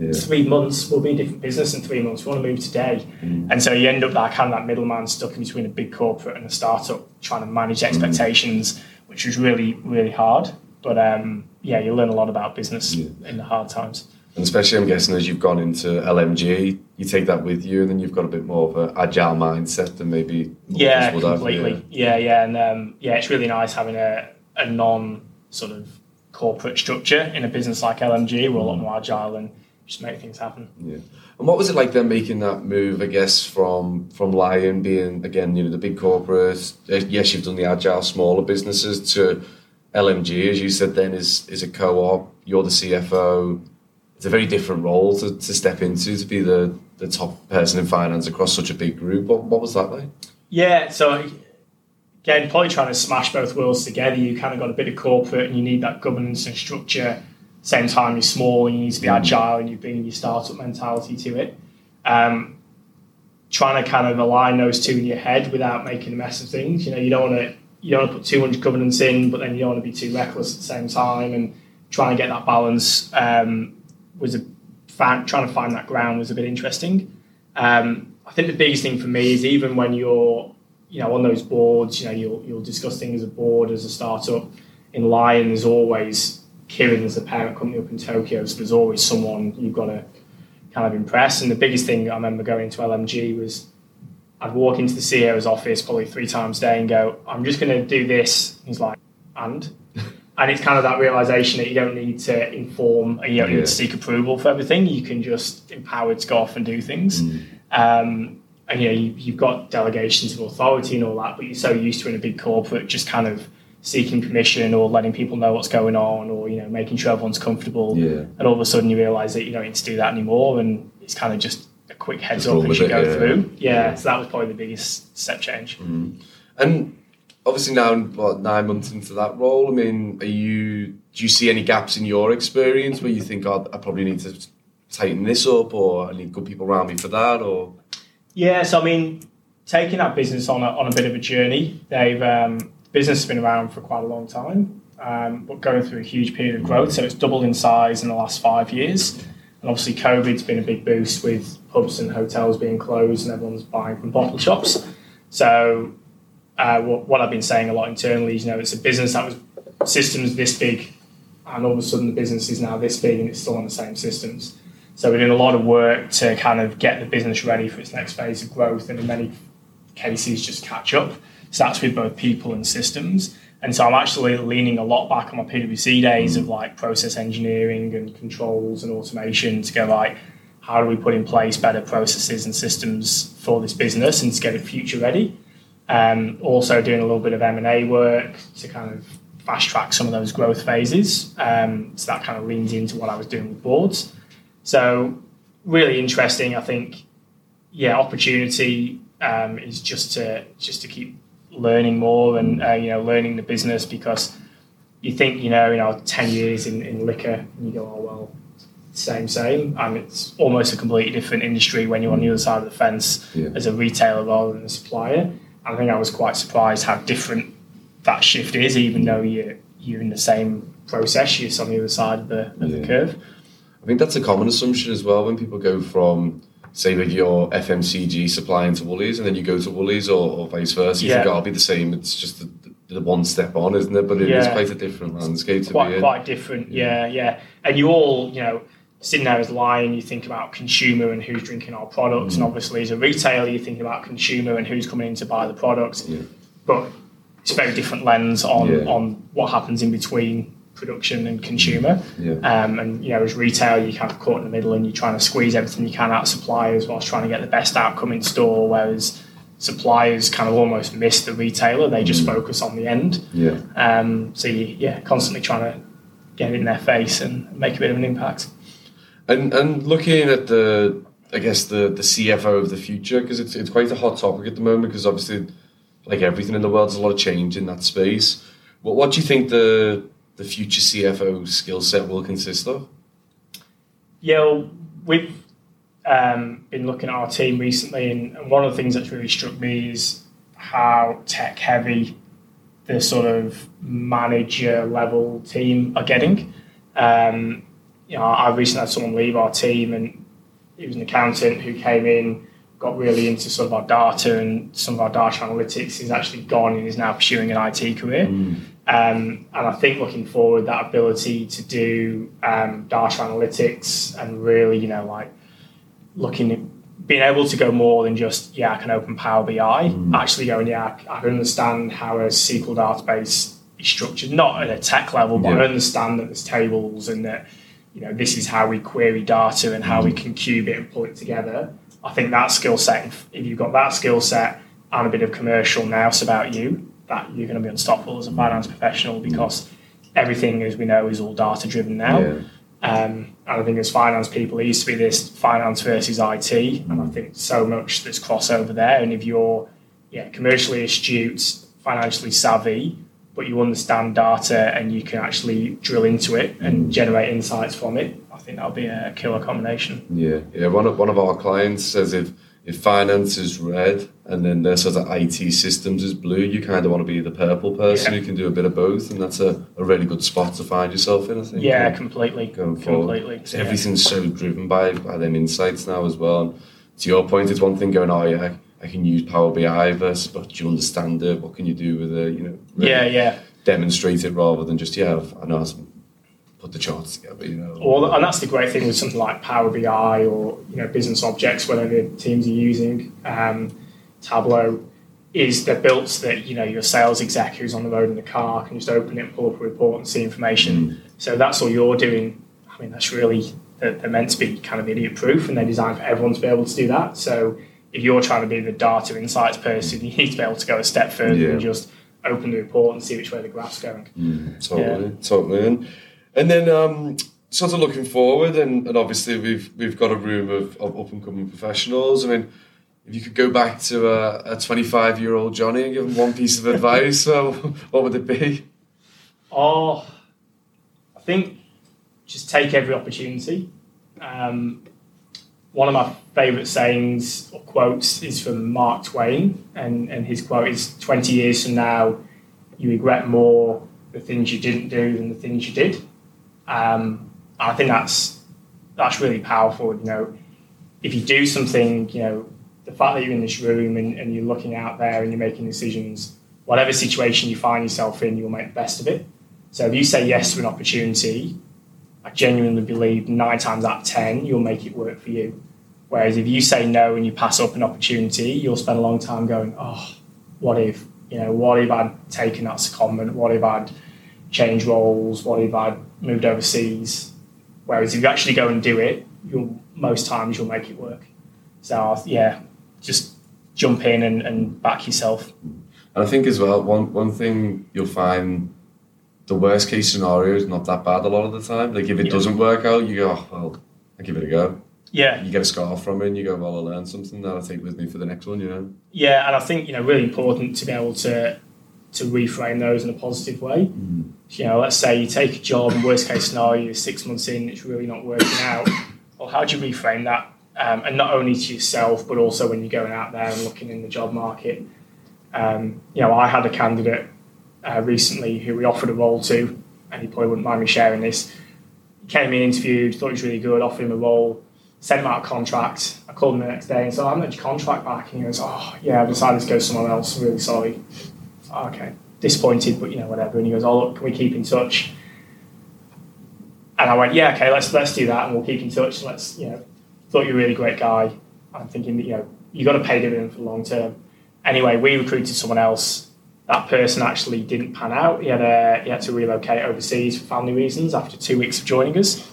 Yeah. three months will be a different business in three months. We want to move today. Mm. And so you end up that kind of that middleman stuck in between a big corporate and a startup trying to manage expectations, mm. which was really, really hard. But um, yeah, you learn a lot about business yeah. in the hard times. And especially, I'm guessing, as you've gone into LMG, you take that with you, and then you've got a bit more of an agile mindset than maybe yeah, completely, have, yeah. yeah, yeah, and um, yeah, it's really nice having a, a non sort of corporate structure in a business like LMG. We're a lot mm. more agile and just make things happen. Yeah. And what was it like then making that move? I guess from from Lion being again, you know, the big corporates. Uh, yes, you've done the agile smaller businesses to LMG, as you said. Then is is a co-op. You're the CFO. It's a very different role to, to step into to be the the top person in finance across such a big group. What what was that like? Yeah. So again, probably trying to smash both worlds together. You kind of got a bit of corporate, and you need that governance and structure same time you're small and you need to be mm. agile and you're bringing your startup mentality to it. Um, trying to kind of align those two in your head without making a mess of things. You know, you don't want to you don't want to put too much governance in, but then you don't want to be too reckless at the same time. And trying to get that balance um, was a trying to find that ground was a bit interesting. Um, I think the biggest thing for me is even when you're you know on those boards, you know you'll you'll discuss things as a board as a startup. In Lion, there's always Kirin is the parent company up in Tokyo, so there's always someone you've got to kind of impress. And the biggest thing I remember going to LMG was I'd walk into the CEO's office probably three times a day and go, I'm just going to do this. He's like, and? and it's kind of that realization that you don't need to inform and you don't yeah. need to seek approval for everything. You can just empowered to go off and do things. Mm. Um, and you know, you, you've got delegations of authority and all that, but you're so used to in a big corporate just kind of seeking permission or letting people know what's going on or you know making sure everyone's comfortable yeah. and all of a sudden you realize that you don't need to do that anymore and it's kind of just a quick heads just up as you go yeah. through yeah, yeah, so that was probably the biggest step change mm-hmm. and obviously now what nine months into that role i mean are you do you see any gaps in your experience where you think oh, i probably need to tighten this up or i need good people around me for that or yeah so i mean taking that business on a, on a bit of a journey they've um, business has been around for quite a long time, um, but going through a huge period of growth. So it's doubled in size in the last five years. And obviously, COVID's been a big boost with pubs and hotels being closed and everyone's buying from bottle shops. So, uh, what, what, I've been saying a lot internally is, you know, it's a business that was systems this big, and all of a sudden the business is now this big and it's still on the same systems. So, we're doing a lot of work to kind of get the business ready for its next phase of growth and in many cases just catch up. So that's with both people and systems. And so I'm actually leaning a lot back on my PwC days of like process engineering and controls and automation to go like, how do we put in place better processes and systems for this business and to get it future ready? Um, also doing a little bit of M and A work to kind of fast track some of those growth phases. Um, so that kind of leans into what I was doing with boards. So really interesting. I think, yeah, opportunity um, is just to just to keep learning more and uh, you know learning the business because you think you know you know ten years in, in liquor and you go oh well same same and it's almost a completely different industry when you're on the other side of the fence Yeah. as a retailer rather than a supplier. I think I was quite surprised how different that shift is, even though you're you're in the same process, you're just on the other side of the, of Yeah. the curve. I think that's a common assumption as well when people go from, say, like your FMCG supplying to Woolies, and then you go to Woolies or, or vice versa. You Yeah. think oh, I'll be the same. It's just the, the one step on, isn't it? But it is Yeah. quite a different landscape to be quite in. quite different. Yeah, yeah. And you all, you know, sitting there as lion, you think about consumer and who's drinking our products, Mm. and obviously as a retailer, you think about consumer and who's coming in to buy the products. Yeah. But it's a very different lens on Yeah. on what happens in between production and consumer. Yeah. Um, and you know, as retail, you kind of caught in the middle, and you're trying to squeeze everything you can out of suppliers whilst trying to get the best outcome in store. Whereas suppliers kind of almost miss the retailer; they just focus on the end. Yeah. Um, so you, yeah, constantly trying to get it in their face and make a bit of an impact. And and looking at the, I guess the the CFO of the future because it's it's quite a hot topic at the moment because obviously, like everything in the world, there's a lot of change in that space. What what do you think the the future CFO skill set will consist of? Yeah, well, we've um, been looking at our team recently, and, and one of the things that's really struck me is how tech heavy the sort of manager level team are getting. Um, you know, I recently had someone leave our team, and he was an accountant who came in, got really into sort of our data and some of our data analytics. He's actually gone and is now pursuing an IT career. Um, and I think looking forward, that ability to do um, data analytics and really, you know, like looking at being able to go more than just, yeah, I can open Power BI, actually going, yeah, I can understand how a SQL database is structured, not at a tech level, but I understand that there's tables and that, you know, this is how we query data and how we can cube it and pull it together. I think that skill set, if, if you've got that skill set and a bit of commercial nous about you, that you're going to be unstoppable as a finance professional because everything, as we know, is all data driven now. Yeah. Um, and I think as finance people, it used to be this finance versus IT, and I think so much there's crossover there. And if you're yeah commercially astute, financially savvy, but you understand data and you can actually drill into it and generate insights from it, I think that'll be a killer combination. Yeah, yeah. One of one of our clients says if if finance is red and then their sort of IT systems is blue, you kind of want to be the purple person Yeah. who can do a bit of both, and that's a, a really good spot to find yourself in. I think. Yeah, completely, going forward. completely. Yeah. Everything's so driven by by them insights now as well. And to your point, it's one thing going, oh yeah, I, I can use Power BI, versus, but do you understand it? What can you do with it? You know, really Yeah, yeah. demonstrate it rather than just yeah, I know to put the charts together. You know, Well, and that's the great thing with something like Power BI or you know business objects, whatever teams are using, um, Tableau, is they're built so that you know your sales exec who's on the road in the car can just open it, pull up a report, and see information. So that's all you're doing. I mean, that's really they're, they're meant to be kind of idiot proof, and they're designed for everyone to be able to do that. So if you're trying to be the data insights person, you need to be able to go a step further Yeah. than just open the report and see which way the graph's going. Totally, totally. And, and then um, sort of looking forward, and, and obviously we've we've got a room of, of up and coming professionals. I mean, if you could go back to a 25 year old Johnny and give him one piece of advice, so what would it be? Oh, I think just take every opportunity. Um, one of my favourite sayings or quotes is from Mark Twain, and, and his quote is 20 years from now, you regret more the things you didn't do than the things you did. Um, I think that's that's really powerful. You know, if you do something, you know, the fact that you're in this room and, and you're looking out there and you're making decisions, whatever situation you find yourself in, you'll make the best of it. So if you say yes to an opportunity, I genuinely believe nine times out of ten you'll make it work for you. Whereas if you say no and you pass up an opportunity, you'll spend a long time going, oh, what if? You know, what if I'd taken that secondment? What if I'd changed roles? What if I'd moved overseas? Whereas if you actually go and do it, you'll most times you'll make it work. So yeah, just jump in and, and back yourself. And I think as well, one one thing you'll find the worst case scenario is not that bad a lot of the time. Like if it Yeah. doesn't work out, you go, oh, well, I give it a go. Yeah, You get a scar from it, and you go, well, I learned something that I take with me for the next one. You know. yeah, and I think you know really important to be able to to reframe those in a positive way. You know, let's say you take a job, and worst case scenario, you're six months in, it's really not working out. Well, how do you reframe that? Um, and not only to yourself, but also when you're going out there and looking in the job market. Um, you know, I had a candidate uh, recently who we offered a role to, and he probably wouldn't mind me sharing this. He came in, interviewed, thought he was really good, offered him a role, sent him out a contract. I called him the next day and said, I'm your contract back. And he goes, Oh, yeah, I've decided to go somewhere else. I'm really sorry. Oh, okay. Disappointed, but you know, whatever. And he goes, Oh, look, can we keep in touch? And I went, Yeah, okay, let's let's do that and we'll keep in touch. And Let's, you know, thought you're a really great guy. I'm thinking that, you know, you got to pay dividend for the long term. Anyway, we recruited someone else. That person actually didn't pan out. He had, a, he had to relocate overseas for family reasons after two weeks of joining us.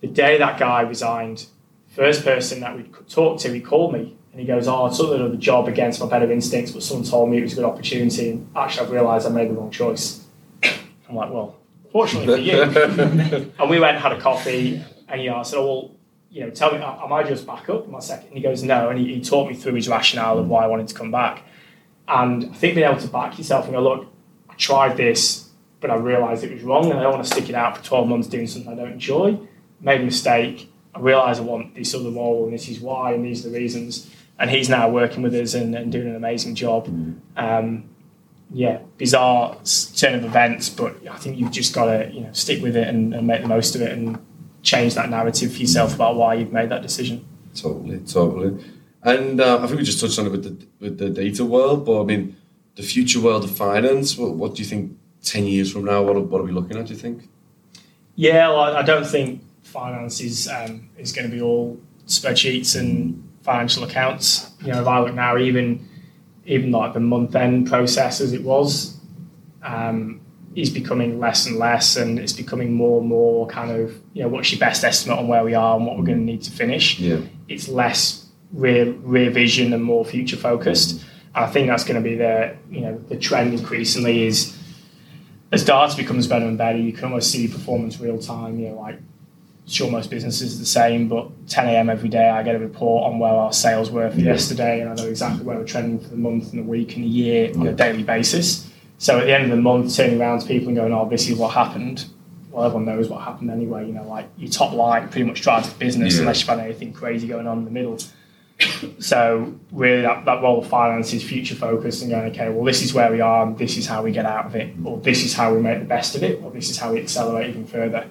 The day that guy resigned, first person that we could talk to, he called me and he goes, Oh, I took another job against my better instincts, but someone told me it was a good opportunity. And actually, I've realised I made the wrong choice. I'm like, Well, fortunately for you. and we went and had a coffee. And he asked, oh, Well, you know, tell me, am I just back up? Am I second? And he goes, No. And he, he taught me through his rationale of why I wanted to come back. And I think being able to back yourself and go, Look, I tried this, but I realised it was wrong and I don't want to stick it out for 12 months doing something I don't enjoy. Made a mistake. I realise I want this other role and this is why and these are the reasons. And he's now working with us and, and doing an amazing job. Um, yeah, bizarre turn of events, but I think you've just got to you know stick with it and, and make the most of it and change that narrative for yourself about why you've made that decision. Totally, totally. And uh, I think we just touched on it with the with the data world, but I mean, the future world of finance. What, what do you think? Ten years from now, what are, what are we looking at? Do you think? Yeah, well, I don't think finance is um, is going to be all spreadsheets and financial accounts. You know, if I look now, even even like the month end process as it was, um, is becoming less and less, and it's becoming more and more kind of you know what's your best estimate on where we are and what we're going to need to finish. Yeah. It's less rear rear vision and more future focused. And I think that's going to be the you know the trend increasingly is as data becomes better and better, you can almost see performance real time. You know, like sure most businesses are the same, but 10 a.m. every day I get a report on where our sales were for Yeah. yesterday, and I know exactly where we're trending for the month and the week and the year on a daily basis. So at the end of the month, turning around to people and going, "Oh, this is what happened." Well, everyone knows what happened anyway. You know, like your top line pretty much drives the business Yeah. unless you've had anything crazy going on in the middle. So really, that, that role of finance is future focused and going, okay, well, this is where we are, and this is how we get out of it, or this is how we make the best of it, or this is how we accelerate even further.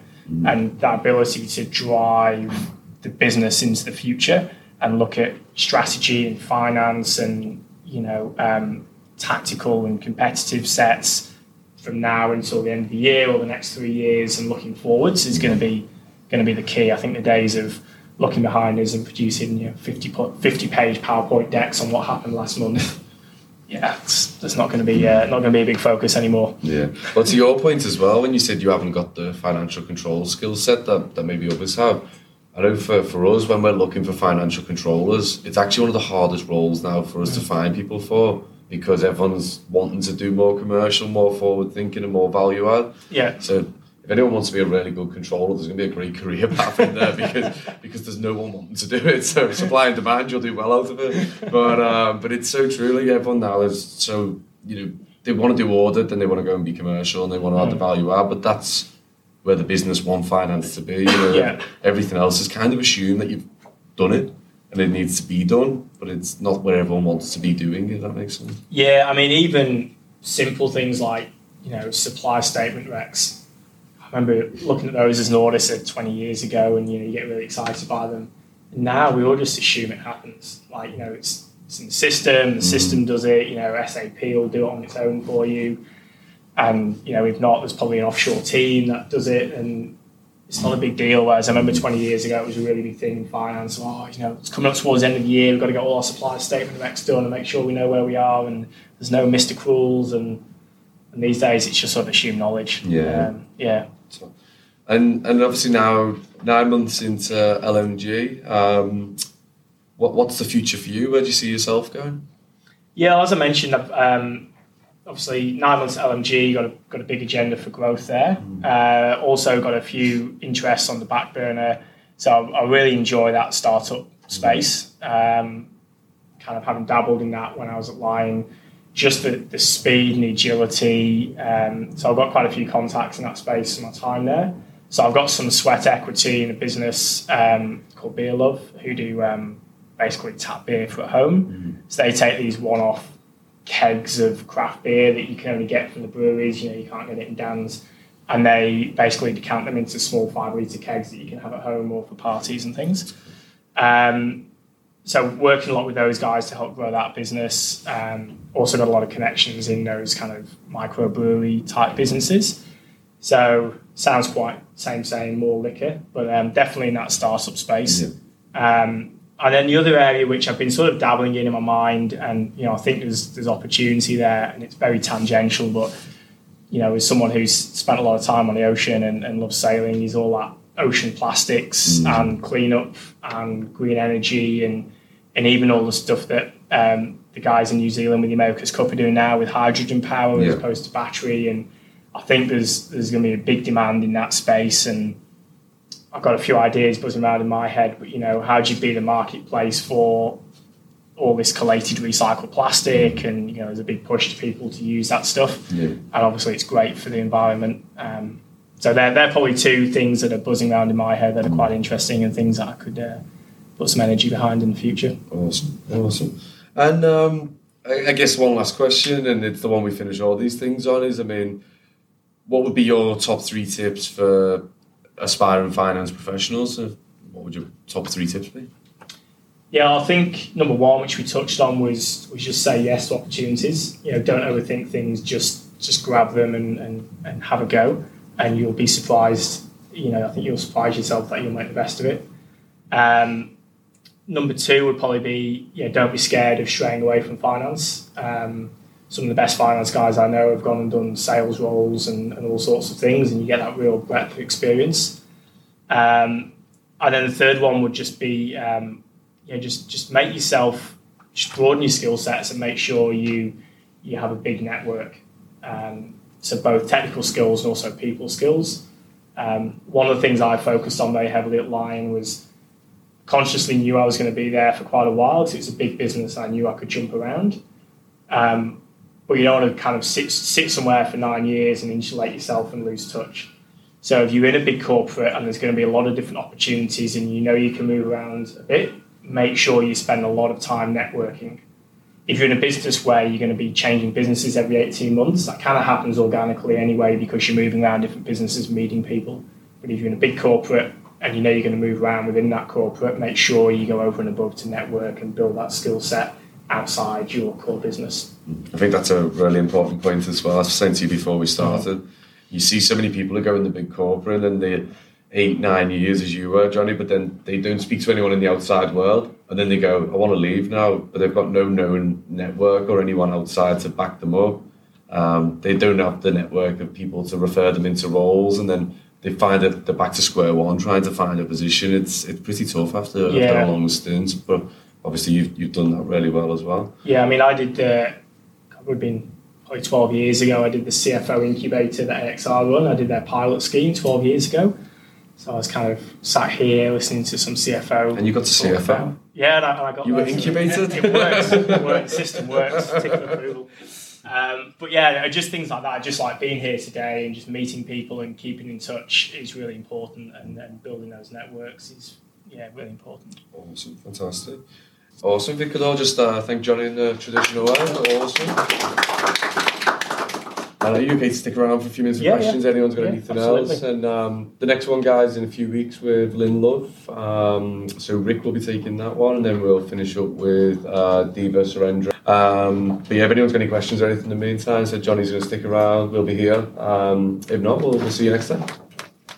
And that ability to drive the business into the future and look at strategy and finance and you know um, tactical and competitive sets from now until the end of the year or the next three years and looking forwards is going to be going to be the key. I think the days of looking behind us and producing you know, 50, 50 page PowerPoint decks on what happened last month. yeah, it's, that's not going to be uh, not going to be a big focus anymore. Yeah. Well, to your point as well, when you said you haven't got the financial control skill set that, that maybe others have, I know for, for us, when we're looking for financial controllers, it's actually one of the hardest roles now for us to find people for because everyone's wanting to do more commercial, more forward thinking, and more value add. Yeah, So if anyone wants to be a really good controller, there's going to be a great career path in there because because there's no one wanting to do it. So supply and demand, you'll do well out of it. But um, but it's so truly everyone now is so you know they want to do audit then they want to go and be commercial and they want to add the value add. But that's where the business want finance to be. You know, Yeah. Everything else is kind of assumed that you've done it and it needs to be done, but it's not where everyone wants to be doing. If that makes sense. yeah. I mean, even simple things like you know supply statement recs. I remember looking at those as an auditor 20 years ago, and you know you get really excited by them. And now we all just assume it happens. Like you know, it's it's in the system. The system does it. You know, SAP will do it on its own for you. And you know, if not, there's probably an offshore team that does it, and it's not a big deal. Whereas I remember 20 years ago, it was a really big thing in finance. Oh, you know, it's coming up towards the end of the year. We've got to get all our supply statement recs done and make sure we know where we are, and there's no missed accruals. And and these days, it's just sort of assumed knowledge. Yeah. um, yeah. So, and and obviously now nine months into LMG, um, what what's the future for you? Where do you see yourself going? Yeah, as I mentioned, um, obviously nine months at LMG, got a got a big agenda for growth there. Uh, also got a few interests on the back burner, so I, I really enjoy that startup space. Um, kind of having dabbled in that when I was at Lion, just the, the speed and the agility. Um, so I've got quite a few contacts in that space in my time there. So I've got some sweat equity in a business um, called Beer Love, who do um, basically tap beer for at home. So they take these one-off kegs of craft beer that you can only get from the breweries. You know, you can't get it in Dan's, and they basically decant them into small five-liter kegs that you can have at home or for parties and things. Um, so working a lot with those guys to help grow that business. Um, also got a lot of connections in those kind of microbrewery type businesses. So sounds quite same same more liquor, but um, definitely in that startup space. Um, and then the other area which I've been sort of dabbling in in my mind, and you know I think there's there's opportunity there, and it's very tangential, but you know as someone who's spent a lot of time on the ocean and, and loves sailing, is all that ocean plastics and cleanup and green energy and and even all the stuff that um, the guys in New Zealand with the America's Cup are doing now with hydrogen power Yeah. as opposed to battery. And I think there's there's going to be a big demand in that space. And I've got a few ideas buzzing around in my head. But you know, how do you be the marketplace for all this collated recycled plastic? And you know, there's a big push to people to use that stuff. Yeah. And obviously, it's great for the environment. Um, so they're, they're probably two things that are buzzing around in my head that are quite interesting and things that I could uh, put some energy behind in the future. Awesome, awesome. And um, I, I guess one last question, and it's the one we finish all these things on. Is I mean, what would be your top three tips for aspiring finance professionals? Uh, What would your top three tips be? Yeah, I think number one, which we touched on, was was just say yes to opportunities. You know, don't overthink things. Just just grab them and, and, and have a go, and you'll be surprised. You know, I think you'll surprise yourself that you'll make the best of it. Um, number two would probably be yeah, don't be scared of straying away from finance. Um, some of the best finance guys I know have gone and done sales roles and, and all sorts of things, and you get that real breadth of experience. Um, and then the third one would just be um, just just make yourself just broaden your skill sets and make sure you you have a big network. Um, so both technical skills and also people skills. Um, one of the things I focused on very heavily at Lion was consciously knew I was going to be there for quite a while because it's a big business. I knew I could jump around, um, but you don't want to kind of sit sit somewhere for nine years and insulate yourself and lose touch. So if you're in a big corporate and there's going to be a lot of different opportunities and you know you can move around a bit, make sure you spend a lot of time networking. If you're in a business where you're going to be changing businesses every 18 months, that kind of happens organically anyway because you're moving around different businesses, meeting people. But if you're in a big corporate and you know you're going to move around within that corporate, make sure you go over and above to network and build that skill set outside your core business. I think that's a really important point as well. I was saying to you before we started. You see so many people who go in the big corporate and they eight, nine years as you were, Johnny, but then they don't speak to anyone in the outside world. And then they go, I want to leave now, but they've got no known network or anyone outside to back them up. Um, they don't have the network of people to refer them into roles, and then they find that they're back to square one trying to find a position. It's it's pretty tough after, after a long stint, but obviously you've, you've done that really well as well. Yeah, I mean, I did. Uh, it would have been probably twelve years ago. I did the CFO incubator that AXR run. I did their pilot scheme twelve years ago. So I was kind of sat here listening to some CFO. And you got to CFO? about- Yeah, and I, and I got You were incubated? It works. It works. System works. Approval. Um, but yeah, just things like that. Just like being here today and just meeting people and keeping in touch is really important, and, and building those networks is yeah really important. Awesome, fantastic. Awesome. If we could all just uh, thank Johnny in the traditional way. Awesome. Are you okay to stick around for a few minutes for Yeah, questions? Anyone's got Yeah, anything absolutely. else? And um, the next one, guys, in a few weeks with Lynn Love. Um, so Rick will be taking that one, and then we'll finish up with uh, Diva Surendra. Um, but yeah, if anyone's got any questions or anything in the meantime, so Johnny's going to stick around. We'll be here. Um, if not, we'll, we'll see you next time.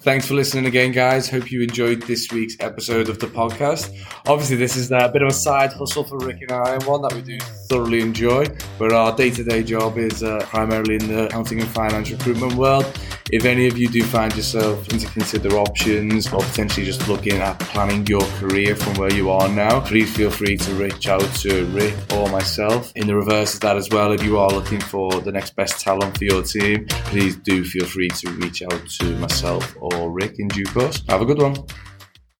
Thanks for listening again, guys. Hope you enjoyed this week's episode of the podcast. Obviously, this is a bit of a side hustle for Rick and I, and one that we do thoroughly enjoy. But our day to day job is uh, primarily in the accounting and finance recruitment world. If any of you do find yourself to consider options or potentially just looking at planning your career from where you are now, please feel free to reach out to Rick or myself. In the reverse of that as well, if you are looking for the next best talent for your team, please do feel free to reach out to myself or Rick in due course. Have a good one.